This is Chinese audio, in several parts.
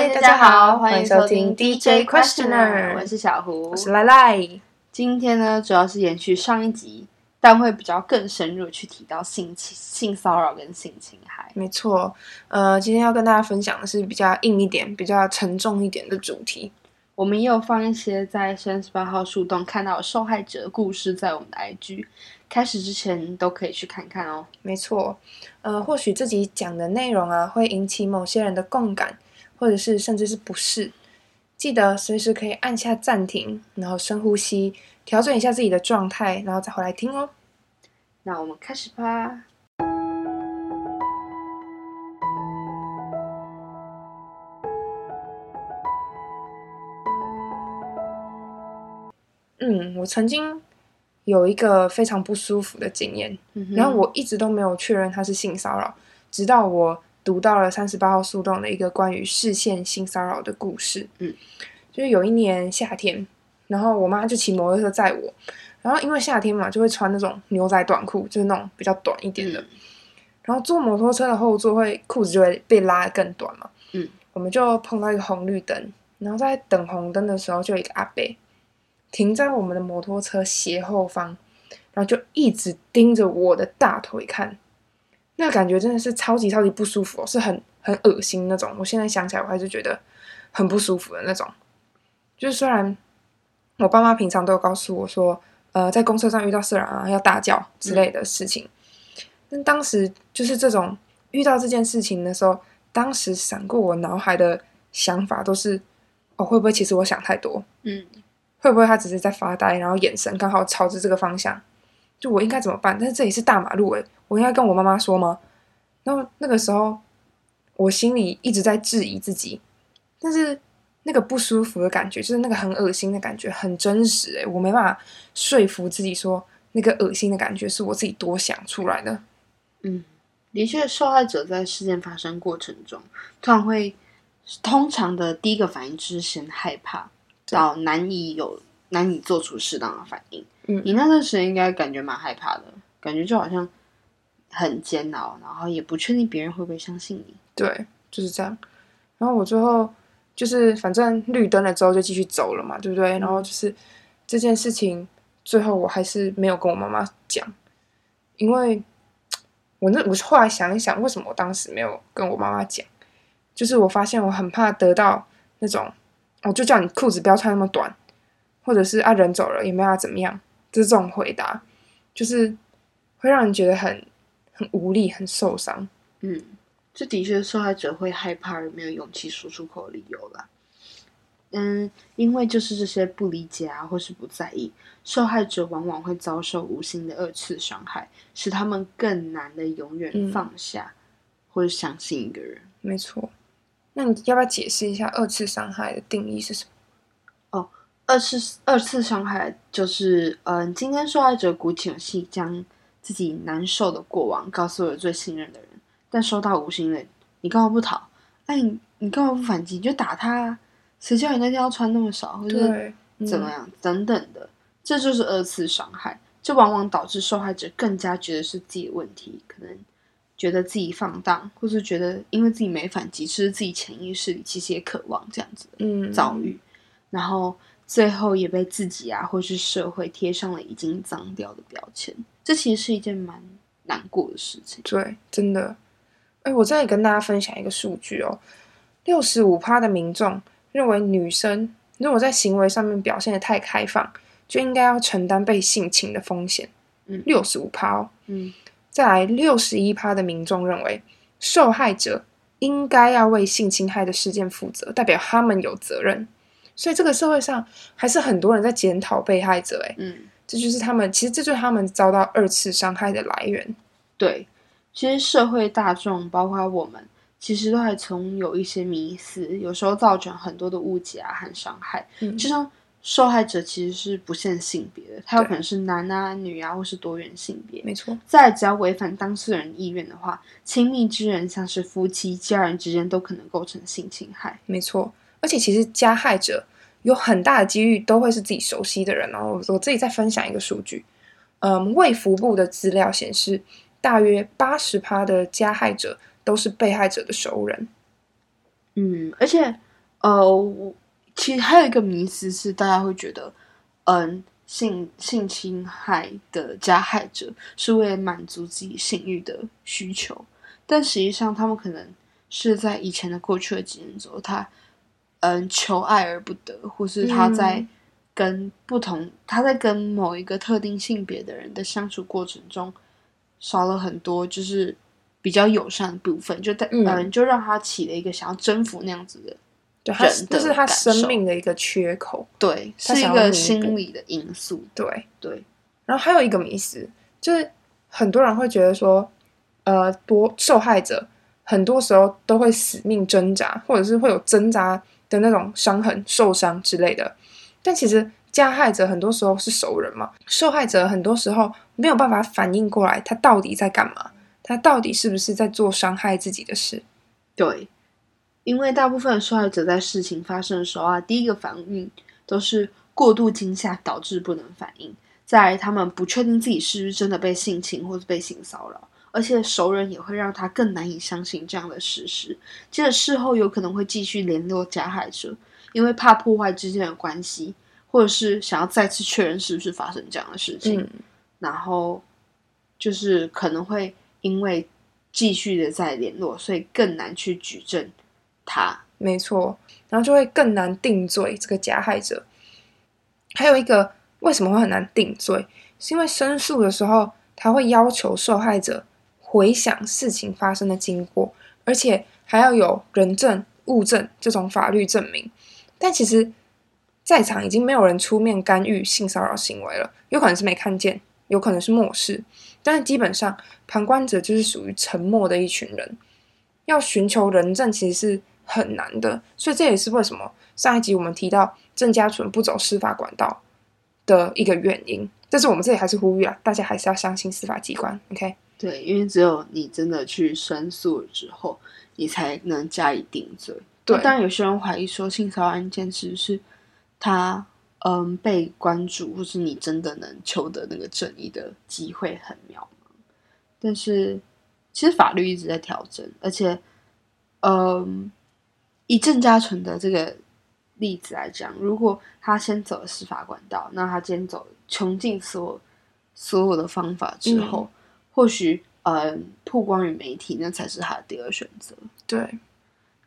嗨，大家好，欢迎收听 DJ Questioner，我是小胡，我是赖赖。今天呢，主要是延续上一集，但会比较更深入去提到性性骚扰跟性侵害。没错，呃，今天要跟大家分享的是比较硬一点、比较沉重一点的主题。我们也有放一些在三十八号树洞看到受害者的故事在我们的 IG，开始之前都可以去看看哦。没错，呃，或许自己讲的内容啊，会引起某些人的共感，或者是甚至是不适。记得随时可以按下暂停，然后深呼吸，调整一下自己的状态，然后再回来听哦。那我们开始吧。嗯，我曾经有一个非常不舒服的经验，然后我一直都没有确认它是性骚扰，直到我读到了三十八号树洞的一个关于视线性骚扰的故事。嗯，就是有一年夏天，然后我妈就骑摩托车载我，然后因为夏天嘛，就会穿那种牛仔短裤，就是那种比较短一点的，然后坐摩托车的后座会裤子就会被拉得更短嘛。嗯，我们就碰到一个红绿灯，然后在等红灯的时候，就有一个阿伯。停在我们的摩托车斜后方，然后就一直盯着我的大腿看，那个感觉真的是超级超级不舒服，是很很恶心那种。我现在想起来，我还是觉得很不舒服的那种。就是虽然我爸妈平常都有告诉我说，呃，在公车上遇到色狼啊要大叫之类的事情，但当时就是这种遇到这件事情的时候，当时闪过我脑海的想法都是，哦，会不会其实我想太多？嗯。会不会他只是在发呆，然后眼神刚好朝着这个方向？就我应该怎么办？但是这里是大马路诶，我应该跟我妈妈说吗？然后那个时候，我心里一直在质疑自己，但是那个不舒服的感觉，就是那个很恶心的感觉，很真实诶，我没办法说服自己说那个恶心的感觉是我自己多想出来的。嗯，的确，受害者在事件发生过程中，突然会通常的第一个反应就是先害怕。到难以有难以做出适当的反应。嗯，你那段时间应该感觉蛮害怕的，感觉就好像很煎熬，然后也不确定别人会不会相信你。对，就是这样。然后我最后就是反正绿灯了之后就继续走了嘛，对不对？然后就是这件事情最后我还是没有跟我妈妈讲，因为我那我后来想一想，为什么我当时没有跟我妈妈讲？就是我发现我很怕得到那种。我就叫你裤子不要穿那么短，或者是啊人走了也没法怎么样，就是这种回答，就是会让人觉得很很无力、很受伤。嗯，这的确受害者会害怕而没有勇气说出口的理由啦。嗯，因为就是这些不理解啊，或是不在意，受害者往往会遭受无形的二次伤害，使他们更难的永远放下或者相信一个人。没错。那你要不要解释一下二次伤害的定义是什么？哦，二次二次伤害就是，嗯，今天受害者鼓起勇气将自己难受的过往告诉了最信任的人，但收到无心的“你干嘛不逃？哎，你你干嘛不反击？你就打他！啊谁叫你那天要穿那么少，或者怎么样等等的，这就是二次伤害。这往往导致受害者更加觉得是自己的问题，可能。觉得自己放荡，或是觉得因为自己没反击，其实自己潜意识里其实也渴望这样子的遭遇，然后最后也被自己啊，或是社会贴上了已经脏掉的标签，这其实是一件蛮难过的事情。对，真的。哎，我这里跟大家分享一个数据哦，六十五趴的民众认为女生如果在行为上面表现的太开放，就应该要承担被性侵的风险。嗯，六十五趴哦。嗯。再来，六十一趴的民众认为受害者应该要为性侵害的事件负责，代表他们有责任。所以这个社会上还是很多人在检讨被害者。哎，嗯，这就是他们，其实这就是他们遭到二次伤害的来源。对，其实社会大众，包括我们，其实都还从有一些迷思，有时候造成很多的误解啊和伤害。嗯，就像。受害者其实是不限性别的，他有可能是男啊、女啊，或是多元性别。没错，再只要违反当事人意愿的话，亲密之人，像是夫妻、家人之间，都可能构成性侵害。没错，而且其实加害者有很大的几率都会是自己熟悉的人哦。我自己再分享一个数据，嗯，卫福部的资料显示，大约八十趴的加害者都是被害者的熟人。嗯，而且呃，其实还有一个迷思是，大家会觉得，嗯，性性侵害的加害者是为了满足自己性欲的需求，但实际上他们可能是在以前的过去的几年中，他嗯求爱而不得，或是他在跟不同他在跟某一个特定性别的人的相处过程中少了很多，就是比较友善的部分，就在嗯就让他起了一个想要征服那样子的。人，这是他生命的一个缺口，对，是一个心理的因素，对对。然后还有一个迷思，就是很多人会觉得说，呃，多受害者很多时候都会死命挣扎，或者是会有挣扎的那种伤痕、受伤之类的。但其实加害者很多时候是熟人嘛，受害者很多时候没有办法反应过来，他到底在干嘛，他到底是不是在做伤害自己的事？对。因为大部分受害者在事情发生的时候啊，第一个反应都是过度惊吓导致不能反应，在他们不确定自己是不是真的被性侵或者被性骚扰，而且熟人也会让他更难以相信这样的事实。接着事后有可能会继续联络加害者，因为怕破坏之间的关系，或者是想要再次确认是不是发生这样的事情，然后就是可能会因为继续的在联络，所以更难去举证。他没错，然后就会更难定罪这个加害者。还有一个为什么会很难定罪，是因为申诉的时候，他会要求受害者回想事情发生的经过，而且还要有人证、物证这种法律证明。但其实，在场已经没有人出面干预性骚扰行为了，有可能是没看见，有可能是漠视，但是基本上旁观者就是属于沉默的一群人。要寻求人证，其实是。很难的，所以这也是为什么上一集我们提到郑家纯不走司法管道的一个原因。但是我们这里还是呼吁啊，大家还是要相信司法机关。OK？对，因为只有你真的去申诉了之后，你才能加以定罪。对，当然有些人怀疑说性骚扰案件其实是他嗯被关注，或是你真的能求得那个正义的机会很渺茫。但是其实法律一直在调整，而且嗯。以郑家纯的这个例子来讲，如果他先走了司法管道，那他今天走穷尽所所有的方法之后，或许嗯曝光于媒体，那才是他的第二选择。对，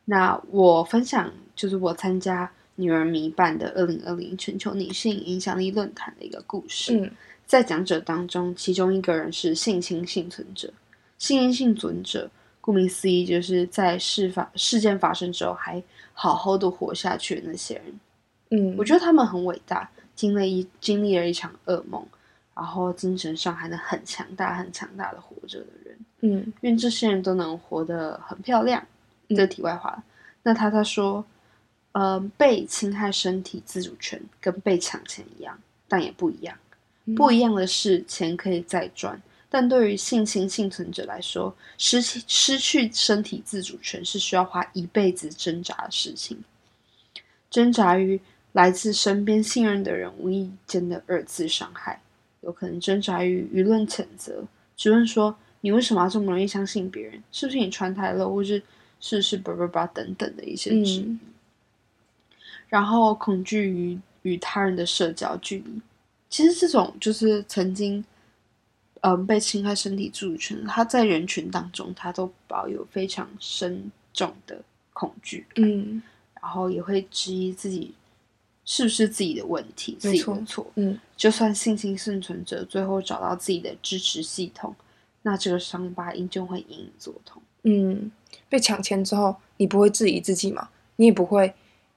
那我分享就是我参加女儿迷办的二零二零全球女性影响力论坛的一个故事。嗯，在讲者当中，其中一个人是性侵幸存者，性侵幸存者。顾名思义，就是在事发事件发生之后还好好的活下去的那些人。嗯，我觉得他们很伟大，经历一经历了一场噩梦，然后精神上还能很强大、很强大的活着的人。嗯，因为这些人都能活得很漂亮。这题外话，那他他说，呃，被侵害身体自主权跟被抢钱一样，但也不一样。不一样的是，钱可以再赚。但对于性侵幸存者来说，失去失去身体自主权是需要花一辈子挣扎的事情，挣扎于来自身边信任的人无意间的二次伤害，有可能挣扎于舆论谴责，质问说你为什么要这么容易相信别人？是不是你穿太露，或是是是叭叭叭等等的一些质疑，然后恐惧于与他人的社交距离，其实这种就是曾经。嗯，被侵害身体自主权，他在人群当中，他都保有非常深重的恐惧感，嗯，然后也会质疑自己是不是自己的问题，自己的错，嗯，就算信心幸存者最后找到自己的支持系统，那这个伤疤依旧会隐隐作痛。嗯，被抢钱之后，你不会质疑自己吗？你也不会，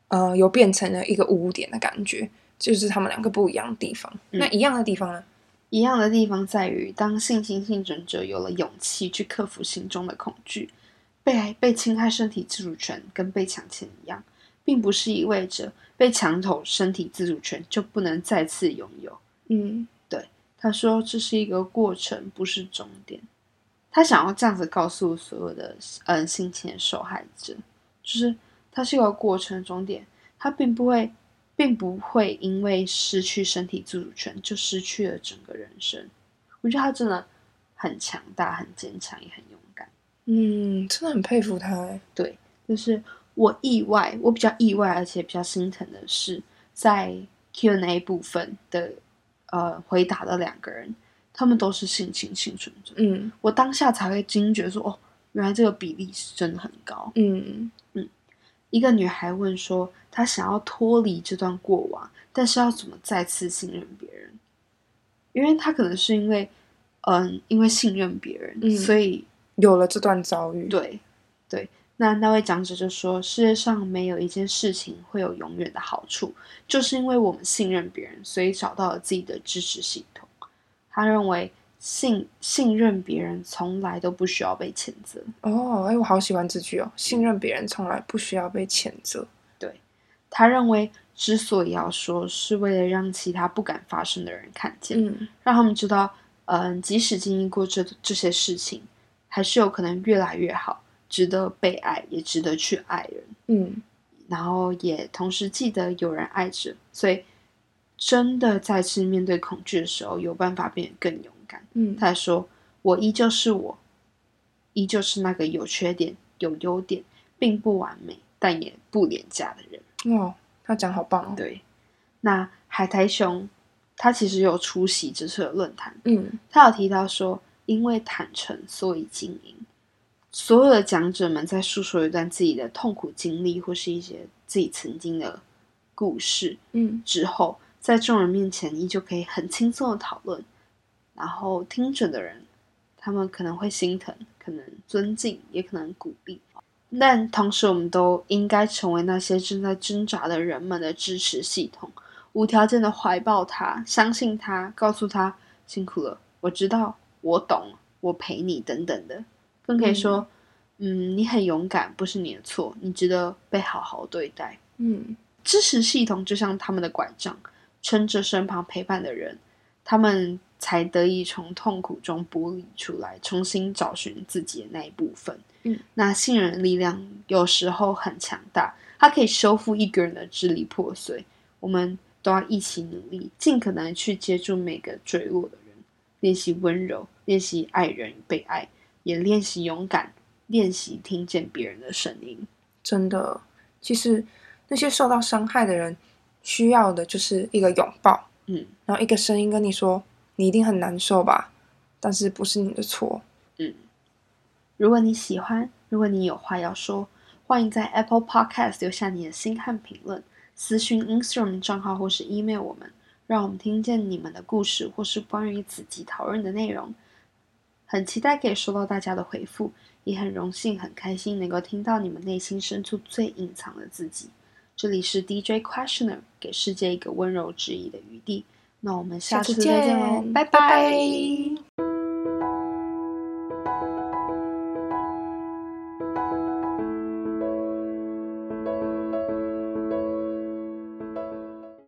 呃，有变成了一个污点的感觉，就是他们两个不一样的地方。那一样的地方呢？一样的地方在于，当性侵幸存者有了勇气去克服心中的恐惧，被被侵害身体自主权跟被抢钱一样，并不是意味着被抢走身体自主权就不能再次拥有。嗯，对，他说这是一个过程，不是终点。他想要这样子告诉所有的嗯性侵受害者，就是它是一个过程，终点，他并不会。并不会因为失去身体自主权就失去了整个人生。我觉得他真的很强大、很坚强，也很勇敢。嗯，真的很佩服他。对，就是我意外，我比较意外，而且比较心疼的是，在 Q&A 部分的呃回答的两个人，他们都是性情幸存者。嗯我当下才会惊觉说，哦，原来这个比例是真的很高。嗯嗯一个女孩问说，她想要脱离这段过往，但是要怎么再次信任别人？因为她可能是因为，嗯，因为信任别人，嗯所以有了这段遭遇，对对。那那位讲者就说，世界上没有一件事情会有永远的好处，就是因为我们信任别人，所以找到了自己的支持系统。他认为信信任别人从来都不需要被谴责，哦，哎，我好喜欢这句哦，信任别人从来不需要被谴责。对他认为之所以要说，是为了让其他不敢发声的人看见，嗯让他们知道，嗯、即使经历过这这些事情，还是有可能越来越好，值得被爱，也值得去爱人。嗯然后也同时记得有人爱着，所以真的再次面对恐惧的时候，有办法变得更勇敢。嗯他说：“我依旧是我，依旧是那个有缺点、有优点，并不完美，但也不廉价的人。哇，他讲好棒哦。对，那海苔熊他其实有出席这次的论坛，嗯他有提到说，因为坦诚，所以经营。所有的讲者们在诉说一段自己的痛苦经历，或是一些自己曾经的故事嗯之后，在众人面前依旧可以很轻松的讨论，然后听着的人，他们可能会心疼，可能尊敬，也可能鼓励。但同时，我们都应该成为那些正在挣扎的人们的支持系统，无条件的怀抱他，相信他，告诉他辛苦了，我知道，我懂，我陪你，等等的。更可以说，嗯你很勇敢，不是你的错，你值得被好好对待。嗯支持系统就像他们的拐杖，撑着身旁陪伴的人，他们才得以从痛苦中剥离出来，重新找寻自己的那一部分。嗯，那信任的力量有时候很强大，它可以修复一个人的支离破碎。我们都要一起努力，尽可能去接住每个坠落的人，练习温柔，练习爱人与被爱，也练习勇敢，练习听见别人的声音。真的，其实那些受到伤害的人需要的就是一个拥抱，嗯然后一个声音跟你说：“你一定很难受吧？”但是不是你的错。嗯。如果你喜欢，如果你有话要说，欢迎在 Apple Podcast 留下你的心和评论，私讯 Instagram 账号或是 email 我们，让我们听见你们的故事或是关于此集讨论的内容。很期待可以收到大家的回复，也很荣幸、很开心能够听到你们内心深处最隐藏的自己。这里是 DJ Questioner，给世界一个温柔质疑的余地。那我们下下次次再见喽，拜拜